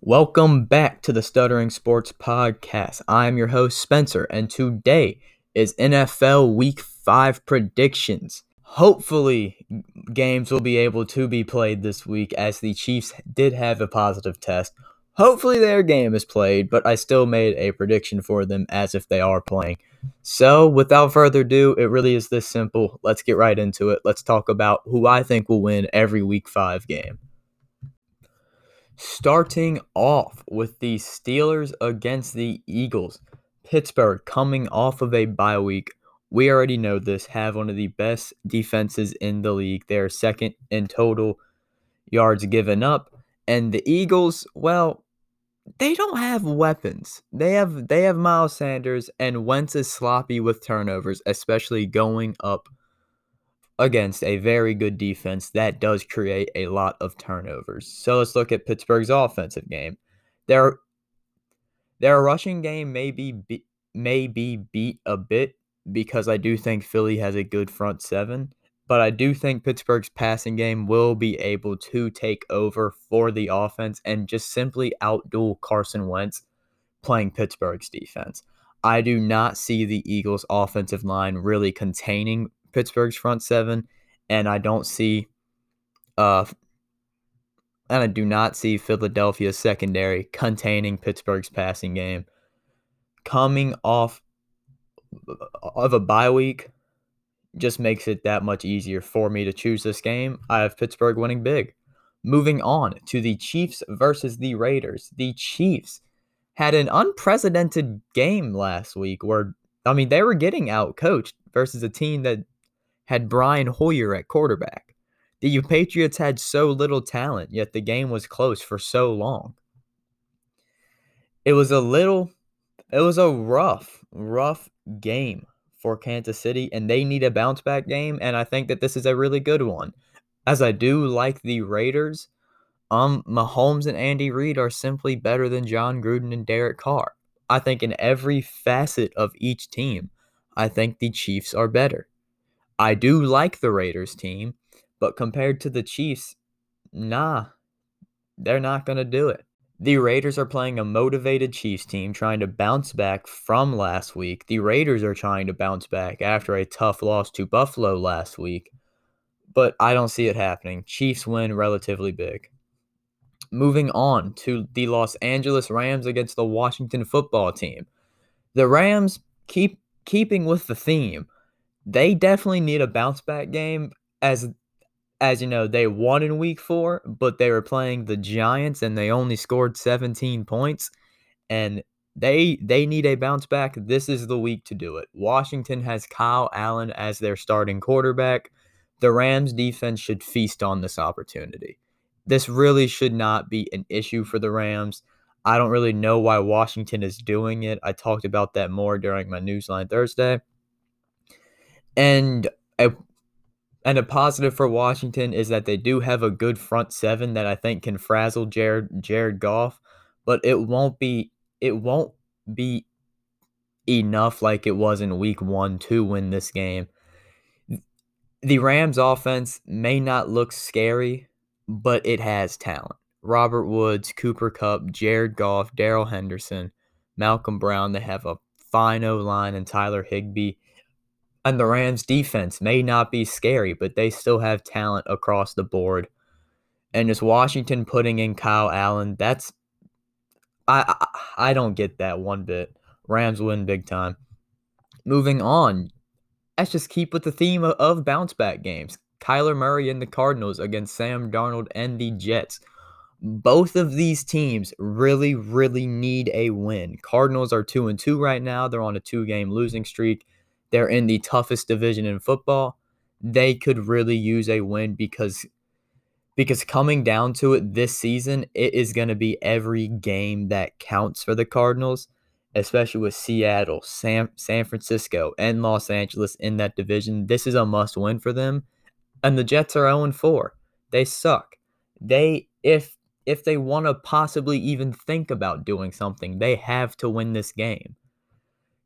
Welcome back to the Stuttering Sports Podcast. I'm your host, Spencer, and today is NFL Week 5 predictions. Hopefully, games will be able to be played this week as the Chiefs did have a positive test. Hopefully, their game is played, but I still made a prediction for them as if they are playing. So, without further ado, it really is this simple. Let's get right into it. Let's talk about who I think will win every Week 5 game. Starting off with the Steelers against the Eagles. Pittsburgh coming off of a bye week. We already know this, have one of the best defenses in the league. They're second in total yards given up. And the Eagles, well, they don't have weapons. They have they have Miles Sanders and Wentz is sloppy with turnovers, especially going up against a very good defense that does create a lot of turnovers. So let's look at Pittsburgh's offensive game. Their their rushing game may be, be may be beat a bit because I do think Philly has a good front seven, but I do think Pittsburgh's passing game will be able to take over for the offense and just simply outduel Carson Wentz playing Pittsburgh's defense. I do not see the Eagles' offensive line really containing Pittsburgh's front seven, and I don't see, uh, and I do not see Philadelphia's secondary containing Pittsburgh's passing game. Coming off of a bye week just makes it that much easier for me to choose this game. I have Pittsburgh winning big. Moving on to the Chiefs versus the Raiders. The Chiefs had an unprecedented game last week where, I mean, they were getting out coached versus a team that had Brian Hoyer at quarterback. The Patriots had so little talent, yet the game was close for so long. It was a little, it was a rough, rough game for Kansas City, and they need a bounce back game. And I think that this is a really good one. As I do like the Raiders, um, Mahomes and Andy Reid are simply better than Jon Gruden and Derek Carr. I think in every facet of each team, I think the Chiefs are better. I do like the Raiders team, but compared to the Chiefs, nah, they're not going to do it. The Raiders are playing a motivated Chiefs team trying to bounce back from last week. The Raiders are trying to bounce back after a tough loss to Buffalo last week, but I don't see it happening. Chiefs win relatively big. Moving on to the Los Angeles Rams against the Washington football team. The Rams keep keeping with the theme they definitely need a bounce back game as as you know they won in week 4 but they were playing the Giants and they only scored 17 points and they they need a bounce back. This is the week to do it. Washington has Kyle Allen as their starting quarterback. The Rams defense should feast on this opportunity. This really should not be an issue for the Rams. I don't really know why Washington is doing it. I talked about that more during my newsline Thursday and a and a positive for Washington is that they do have a good front seven that I think can frazzle Jared Jared Goff, but it won't be it won't be enough like it was in week 1 to win this game. The Rams offense may not look scary, but it has talent. Robert Woods, Cooper Kupp, Jared Goff, Darrell Henderson, Malcolm Brown, they have a fine O line and Tyler Higbee and the Rams defense may not be scary, but they still have talent across the board. And just Washington putting in Kyle Allen, that's I I, I don't get that one bit. Rams win big time. Moving on, let's just keep with the theme of, of bounce back games. Kyler Murray and the Cardinals against Sam Darnold and the Jets. Both of these teams really, really need a win. Cardinals are two and two right now. They're on a two game losing streak. They're in the toughest division in football. They could really use a win because because coming down to it this season, it is going to be every game that counts for the Cardinals, especially with Seattle, San, San Francisco, and Los Angeles in that division. This is a must win for them. And the Jets are 0 4. They suck. They if if they want to possibly even think about doing something, they have to win this game.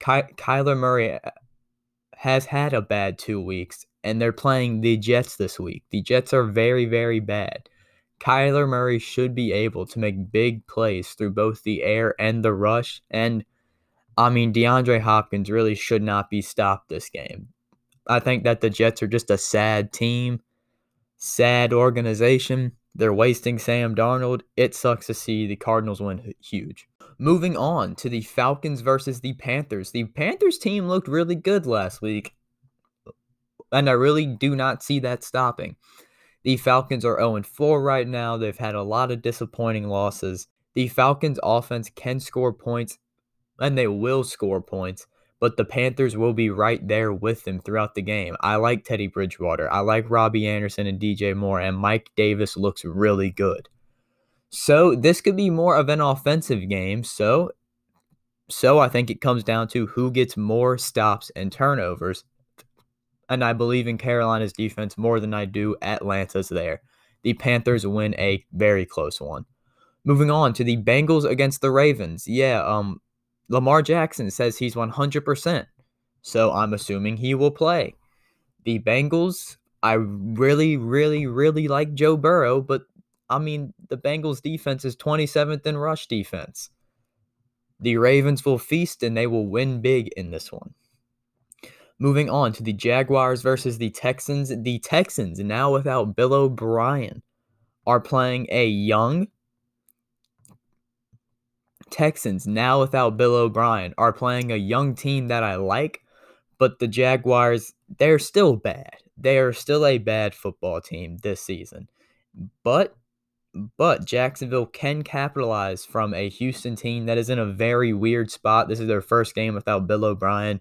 Ky- Kyler Murray uh, has had a bad two weeks, and they're playing the Jets this week. The Jets are very, very bad. Kyler Murray should be able to make big plays through both the air and the rush. And I mean, DeAndre Hopkins really should not be stopped this game. I think that the Jets are just a sad team, sad organization. They're wasting Sam Darnold. It sucks to see the Cardinals win huge. Moving on to the Falcons versus the Panthers. The Panthers team looked really good last week, and I really do not see that stopping. The Falcons are 0 4 right now. They've had a lot of disappointing losses. The Falcons offense can score points, and they will score points, but the Panthers will be right there with them throughout the game. I like Teddy Bridgewater. I like Robbie Anderson and DJ Moore, and Mike Davis looks really good. So this could be more of an offensive game. So so I think it comes down to who gets more stops and turnovers. And I believe in Carolina's defense more than I do Atlanta's there. The Panthers win a very close one. Moving on to the Bengals against the Ravens. Yeah, um Lamar Jackson says he's 100%. So I'm assuming he will play. The Bengals, I really, really, really like Joe Burrow, but I mean, the Bengals defense is 27th in rush defense. The Ravens will feast and they will win big in this one. Moving on to the Jaguars versus the Texans. The Texans, now without Bill O'Brien, are playing a young, Texans, now without Bill O'Brien, are playing a young team that I like, but the Jaguars, they're still bad. They are still a bad football team this season. But but Jacksonville can capitalize from a Houston team that is in a very weird spot. This is their first game without Bill O'Brien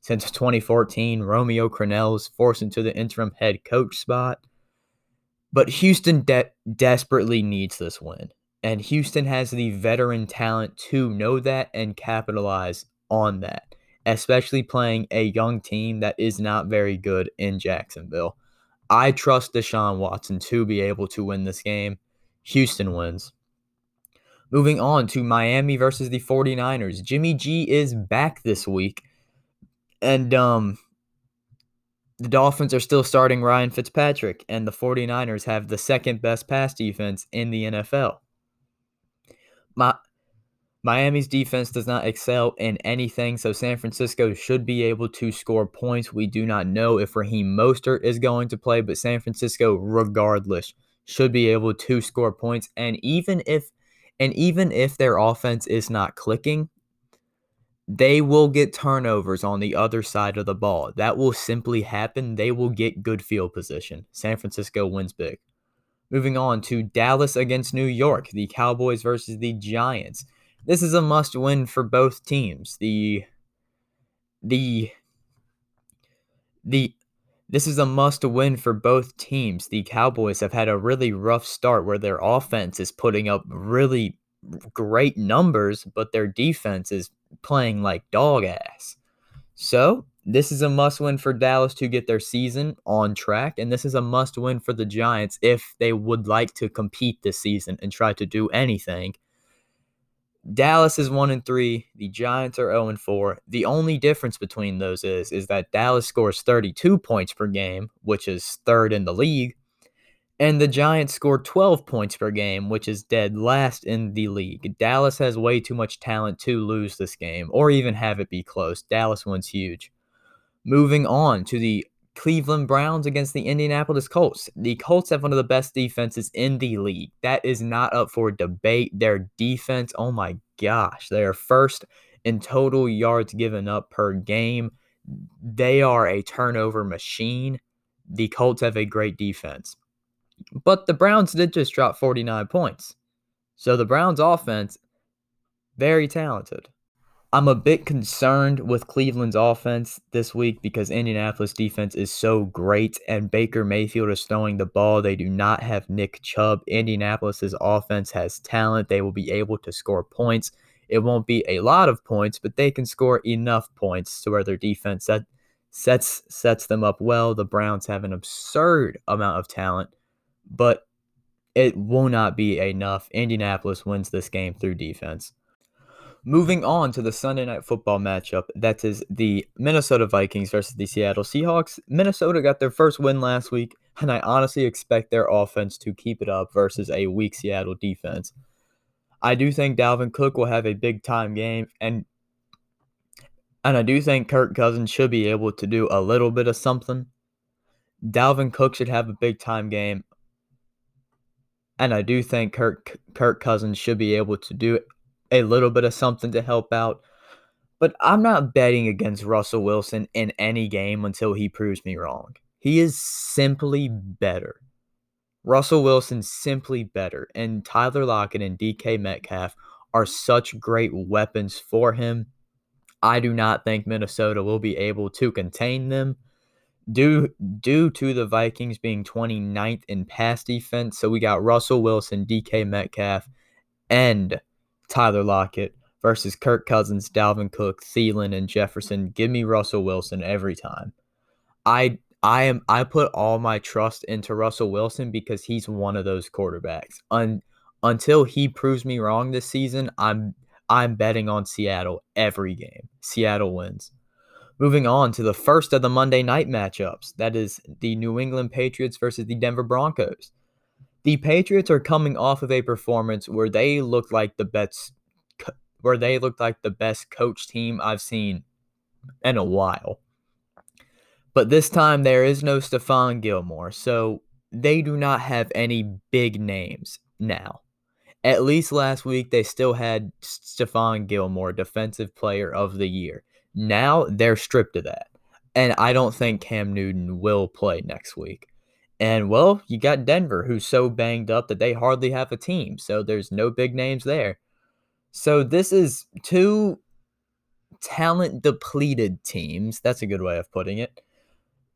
since 2014. Romeo Crennel's forced into the interim head coach spot. But Houston de- desperately needs this win. And Houston has the veteran talent to know that and capitalize on that, especially playing a young team that is not very good in Jacksonville. I trust Deshaun Watson to be able to win this game. Houston wins. Moving on to Miami versus the 49ers. Jimmy G is back this week. And um the Dolphins are still starting Ryan Fitzpatrick and the 49ers have the second best pass defense in the NFL. My, Miami's defense does not excel in anything, so San Francisco should be able to score points. We do not know if Raheem Mostert is going to play, but San Francisco, regardless, should be able to score points. And even if and even if their offense is not clicking, they will get turnovers on the other side of the ball. That will simply happen. They will get good field position. San Francisco wins big. Moving on to Dallas against New York, the Cowboys versus the Giants. This is a must win for both teams. The the the this is a must win for both teams. The Cowboys have had a really rough start where their offense is putting up really great numbers, but their defense is playing like dog ass. So, this is a must win for Dallas to get their season on track, and this is a must win for the Giants if they would like to compete this season and try to do anything. Dallas is 1 and 3, the Giants are 0 and 4. The only difference between those is is that Dallas scores 32 points per game, which is third in the league, and the Giants score 12 points per game, which is dead last in the league. Dallas has way too much talent to lose this game or even have it be close. Dallas wins huge. Moving on to the Cleveland Browns against the Indianapolis Colts. The Colts have one of the best defenses in the league. That is not up for debate. Their defense, oh my gosh, they are first in total yards given up per game. They are a turnover machine. The Colts have a great defense. But the Browns did just drop 49 points. So the Browns offense, very talented. I'm a bit concerned with Cleveland's offense this week because Indianapolis defense is so great and Baker Mayfield is throwing the ball. They do not have Nick Chubb. Indianapolis's offense has talent. They will be able to score points. It won't be a lot of points, but they can score enough points to where their defense set, sets sets them up well. The Browns have an absurd amount of talent, but it will not be enough. Indianapolis wins this game through defense. Moving on to the Sunday night football matchup, that is the Minnesota Vikings versus the Seattle Seahawks. Minnesota got their first win last week. and I honestly expect their offense to keep it up versus a weak Seattle defense. I do think Dalvin Cook will have a big time game and and I do think Kirk Cousins should be able to do a little bit of something. Dalvin Cook should have a big time game. And I do think Kirk Kirk Cousins should be able to do a little bit of something to help out. But I'm not betting against Russell Wilson in any game until he proves me wrong. He is simply better. Russell Wilson simply better. And Tyler Lockett and DK Metcalf are such great weapons for him. I do not think Minnesota will be able to contain them due due to the Vikings being 29th in pass defense. So we got Russell Wilson, DK Metcalf, and Tyler Lockett versus Kirk Cousins, Dalvin Cook, Thielen, and Jefferson. Give me Russell Wilson every time. I I am I put all my trust into Russell Wilson because he's one of those quarterbacks. Un, until he proves me wrong this season, I'm I'm betting on Seattle every game. Seattle wins. Moving on to the first of the Monday night matchups, that is the New England Patriots versus the Denver Broncos. The Patriots are coming off of a performance where they looked like the best where they looked like the best coach team I've seen in a while. But this time there is no Stephon Gilmore, so they do not have any big names now. At least last week, they still had Stephon Gilmore, Defensive Player of the Year. Now they're stripped of that. And I don't think Cam Newton will play next week. And well, you got Denver, who's so banged up that they hardly have a team. So there's no big names there. So this is two talent depleted teams. That's a good way of putting it.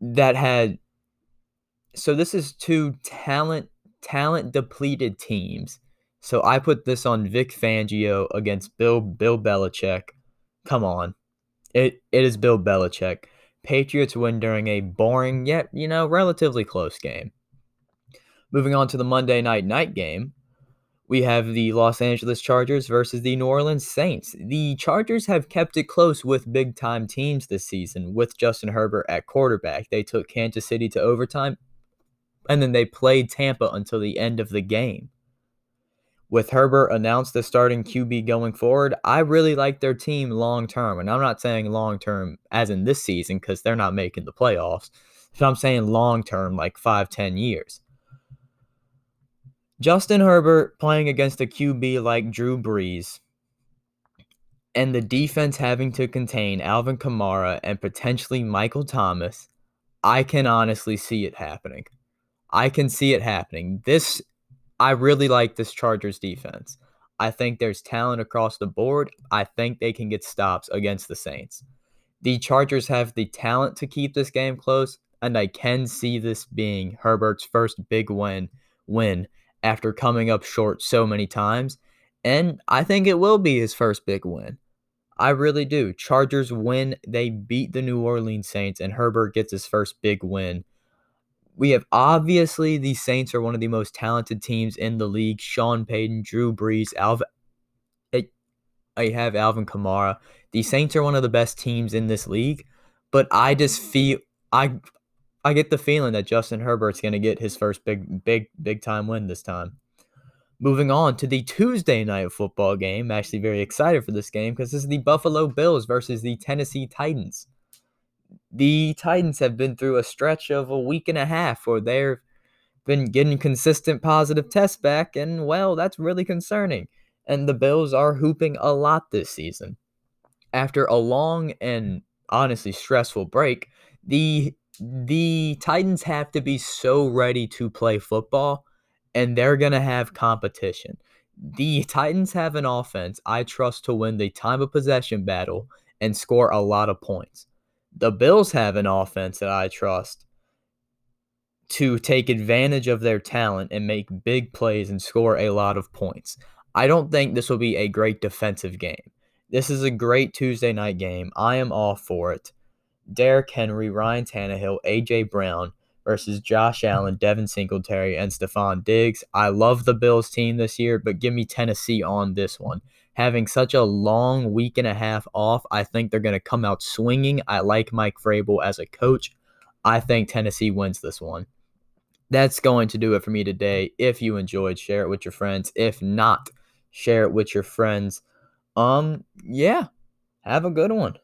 That had so this is two talent talent depleted teams so I put this on Vic Fangio against Bill Bill Belichick. Come on. It it is Bill Belichick. Patriots win during a boring yet, you know, relatively close game. Moving on to the Monday night night game, we have the Los Angeles Chargers versus the New Orleans Saints. The Chargers have kept it close with big time teams this season with Justin Herbert at quarterback. They took Kansas City to overtime and then they played Tampa until the end of the game with Herbert announced the starting QB going forward, I really like their team long term. And I'm not saying long term as in this season because they're not making the playoffs. But I'm saying long term, like five, ten years. Justin Herbert playing against a QB like Drew Brees and the defense having to contain Alvin Kamara and potentially Michael Thomas, I can honestly see it happening. I can see it happening. This I really like this Chargers defense. I think there's talent across the board. I think they can get stops against the Saints. The Chargers have the talent to keep this game close, and I can see this being Herbert's first big win win after coming up short so many times. And I think it will be his first big win. I really do. Chargers win. They beat the New Orleans Saints, and Herbert gets his first big win we have obviously the Saints are one of the most talented teams in the league. Sean Payton, Drew Brees, Alvin. I have Alvin Kamara. The Saints are one of the best teams in this league, but I just feel I I get the feeling that Justin Herbert's going to get his first big big big time win this time. Moving on to the Tuesday night football game. I'm actually very excited for this game because this is the Buffalo Bills versus the Tennessee Titans the Titans have been through a stretch of a week and a half where they've been getting consistent positive tests back, and well, that's really concerning. And the Bills are hooping a lot this season. After a long and honestly stressful break, the the Titans have to be so ready to play football, and they're gonna have competition. The Titans have an offense I trust to win the time of possession battle and score a lot of points. The Bills have an offense that I trust to take advantage of their talent and make big plays and score a lot of points. I don't think this will be a great defensive game. This is a great Tuesday night game. I am all for it. Derrick Henry, Ryan Tannehill, AJ Brown versus Josh Allen, Devin Singletary, and Stefon Diggs. I love the Bills team this year, but give me Tennessee on this one having such a long week and a half off, I think they're going to come out swinging. I like Mike Vrabel as a coach. I think Tennessee wins this one. that's going to do it for me today. If you enjoyed, share it with your friends. If not, share it with your friends. Um, yeah, have a good one.